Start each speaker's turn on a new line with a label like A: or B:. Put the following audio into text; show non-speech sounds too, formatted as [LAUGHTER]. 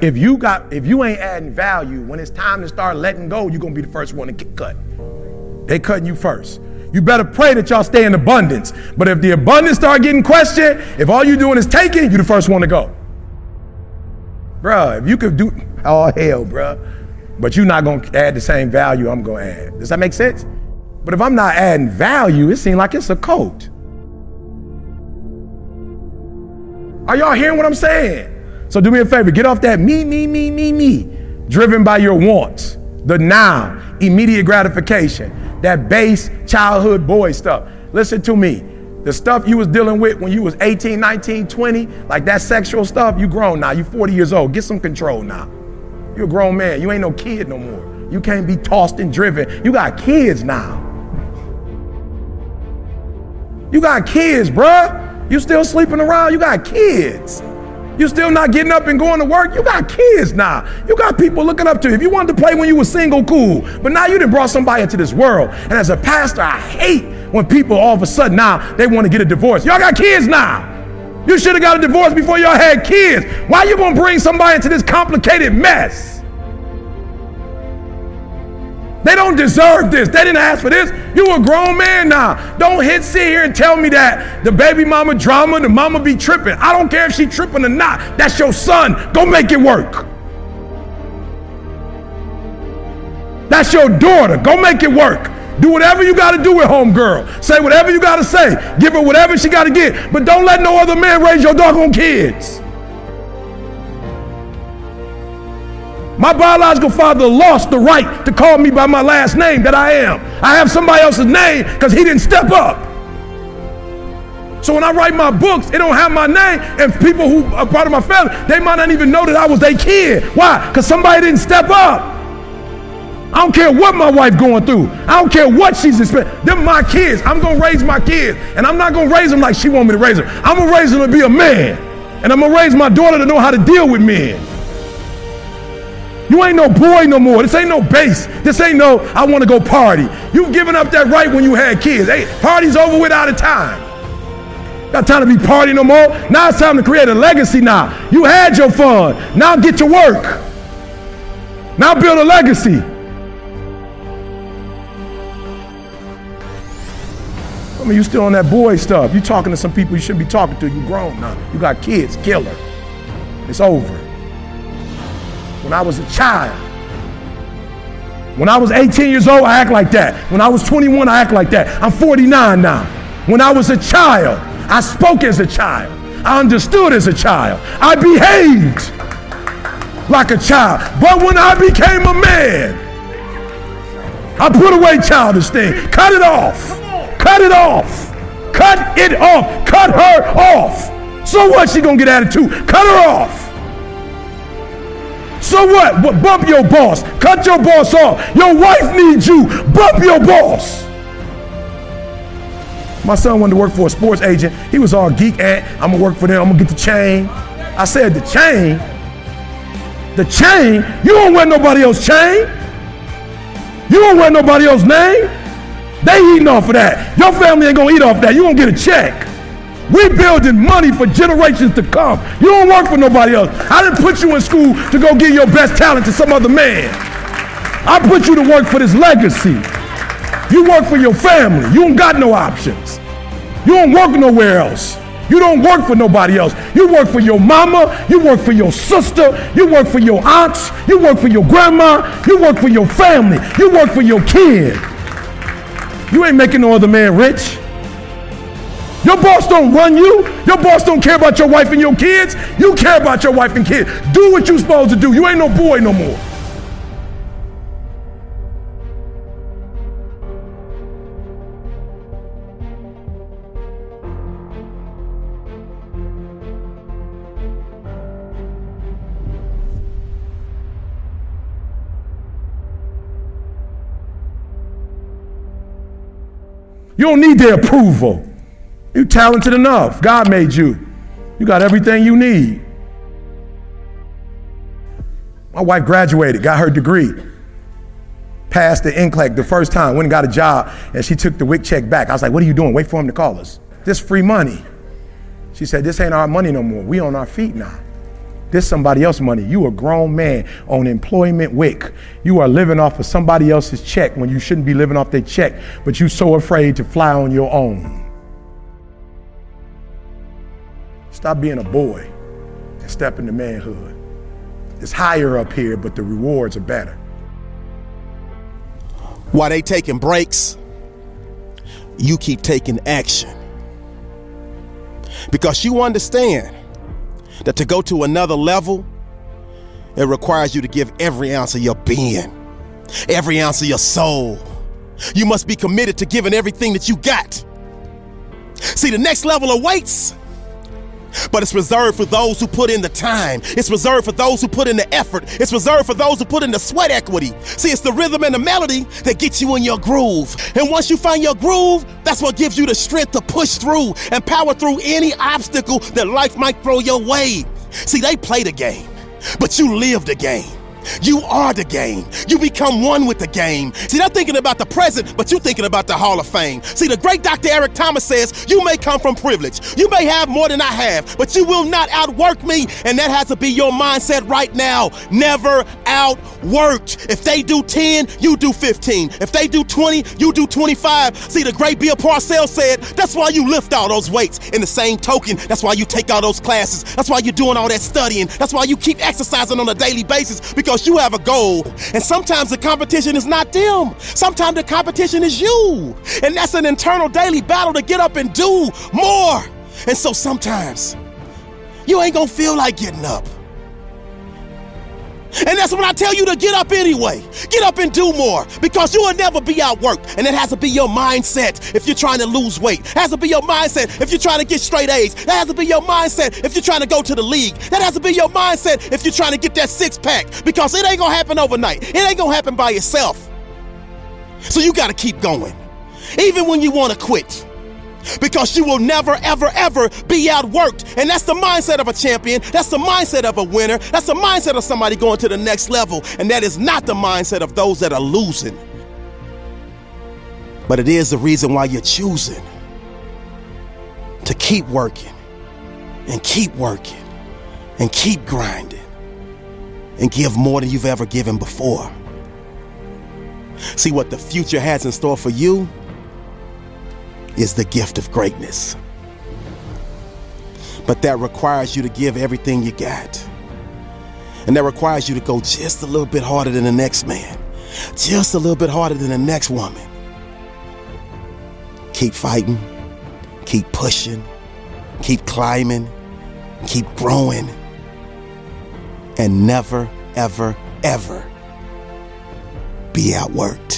A: If you got, if you ain't adding value, when it's time to start letting go, you're gonna be the first one to get cut. They cutting you first. You better pray that y'all stay in abundance. But if the abundance start getting questioned, if all you doing is taking, you the first one to go. Bruh, if you could do all [LAUGHS] oh, hell, bruh. But you're not gonna add the same value I'm gonna add. Does that make sense? But if I'm not adding value, it seems like it's a cult. Are y'all hearing what I'm saying? So do me a favor, get off that me, me, me, me, me, driven by your wants, the now, immediate gratification, that base childhood boy stuff. Listen to me. The stuff you was dealing with when you was 18, 19, 20, like that sexual stuff, you grown now. You 40 years old. Get some control now. You're a grown man. You ain't no kid no more. You can't be tossed and driven. You got kids now. You got kids, bruh. You still sleeping around. You got kids. You still not getting up and going to work. You got kids now. You got people looking up to you. If you wanted to play when you were single, cool. But now you done brought somebody into this world. And as a pastor, I hate when people all of a sudden now they want to get a divorce. Y'all got kids now. You should have got a divorce before y'all had kids. Why you gonna bring somebody into this complicated mess? They don't deserve this. They didn't ask for this. You a grown man now. Don't hit sit here and tell me that the baby mama drama, the mama be tripping. I don't care if she tripping or not. That's your son. Go make it work. That's your daughter. Go make it work. Do whatever you got to do with homegirl. Say whatever you got to say. Give her whatever she got to get. But don't let no other man raise your doggone kids. My biological father lost the right to call me by my last name that I am. I have somebody else's name because he didn't step up. So when I write my books, it don't have my name, and people who are part of my family, they might not even know that I was their kid. Why? Because somebody didn't step up. I don't care what my wife going through. I don't care what she's expecting. They're my kids. I'm gonna raise my kids, and I'm not gonna raise them like she want me to raise them. I'm gonna raise them to be a man, and I'm gonna raise my daughter to know how to deal with men. You ain't no boy no more. This ain't no base. This ain't no, I want to go party. You've given up that right when you had kids. Hey, party's over with out of time. Got time to be party no more. Now it's time to create a legacy now. You had your fun. Now get to work. Now build a legacy. I mean, you still on that boy stuff. You talking to some people you shouldn't be talking to. You grown now. You got kids. Killer. It's over when I was a child. When I was 18 years old, I act like that. When I was 21, I act like that. I'm 49 now. When I was a child, I spoke as a child. I understood as a child. I behaved like a child. But when I became a man, I put away childish things. Cut it off. Cut it off. Cut it off. Cut her off. So what? She gonna get attitude. Cut her off. So what? Bump your boss. Cut your boss off. Your wife needs you. Bump your boss. My son wanted to work for a sports agent. He was all geek eh? at, I'm gonna work for them, I'm gonna get the chain. I said, the chain? The chain? You don't wear nobody else's chain. You don't wear nobody else's name. They eating off of that. Your family ain't gonna eat off that. You gonna get a check. We building money for generations to come. You don't work for nobody else. I didn't put you in school to go give your best talent to some other man. I put you to work for this legacy. You work for your family. You don't got no options. You don't work nowhere else. You don't work for nobody else. You work for your mama. You work for your sister. You work for your aunts. You work for your grandma. You work for your family. You work for your kid. You ain't making no other man rich. Your boss don't run you. Your boss don't care about your wife and your kids. You care about your wife and kids. Do what you're supposed to do. You ain't no boy no more. You don't need their approval. You're talented enough. God made you. You got everything you need. My wife graduated, got her degree, passed the NCLEX the first time, went and got a job, and she took the WIC check back. I was like, What are you doing? Wait for him to call us. This free money. She said, This ain't our money no more. We on our feet now. This somebody else's money. You a grown man on employment WIC. You are living off of somebody else's check when you shouldn't be living off their check, but you so afraid to fly on your own. Stop being a boy and step into manhood. It's higher up here, but the rewards are better.
B: While they taking breaks, you keep taking action. Because you understand that to go to another level, it requires you to give every ounce of your being, every ounce of your soul. You must be committed to giving everything that you got. See, the next level awaits but it's reserved for those who put in the time. It's reserved for those who put in the effort. It's reserved for those who put in the sweat equity. See, it's the rhythm and the melody that gets you in your groove. And once you find your groove, that's what gives you the strength to push through and power through any obstacle that life might throw your way. See, they play the game, but you live the game. You are the game. You become one with the game. See, they're thinking about the present, but you're thinking about the Hall of Fame. See, the great Dr. Eric Thomas says, You may come from privilege. You may have more than I have, but you will not outwork me. And that has to be your mindset right now. Never outworked. If they do 10, you do 15. If they do 20, you do 25. See, the great Bill Parcells said, That's why you lift all those weights. In the same token, that's why you take all those classes. That's why you're doing all that studying. That's why you keep exercising on a daily basis because because you have a goal. And sometimes the competition is not them. Sometimes the competition is you. And that's an internal daily battle to get up and do more. And so sometimes you ain't gonna feel like getting up. And that's when I tell you to get up anyway. Get up and do more because you will never be outworked. And it has to be your mindset if you're trying to lose weight. It has to be your mindset if you're trying to get straight A's. That has to be your mindset if you're trying to go to the league. That has to be your mindset if you're trying to get that six pack because it ain't going to happen overnight. It ain't going to happen by itself. So you got to keep going. Even when you want to quit because you will never, ever, ever be outworked. And that's the mindset of a champion. That's the mindset of a winner. That's the mindset of somebody going to the next level. And that is not the mindset of those that are losing. But it is the reason why you're choosing to keep working and keep working and keep grinding and give more than you've ever given before. See what the future has in store for you is the gift of greatness. But that requires you to give everything you got. And that requires you to go just a little bit harder than the next man, just a little bit harder than the next woman. Keep fighting, keep pushing, keep climbing, keep growing, and never, ever, ever be outworked.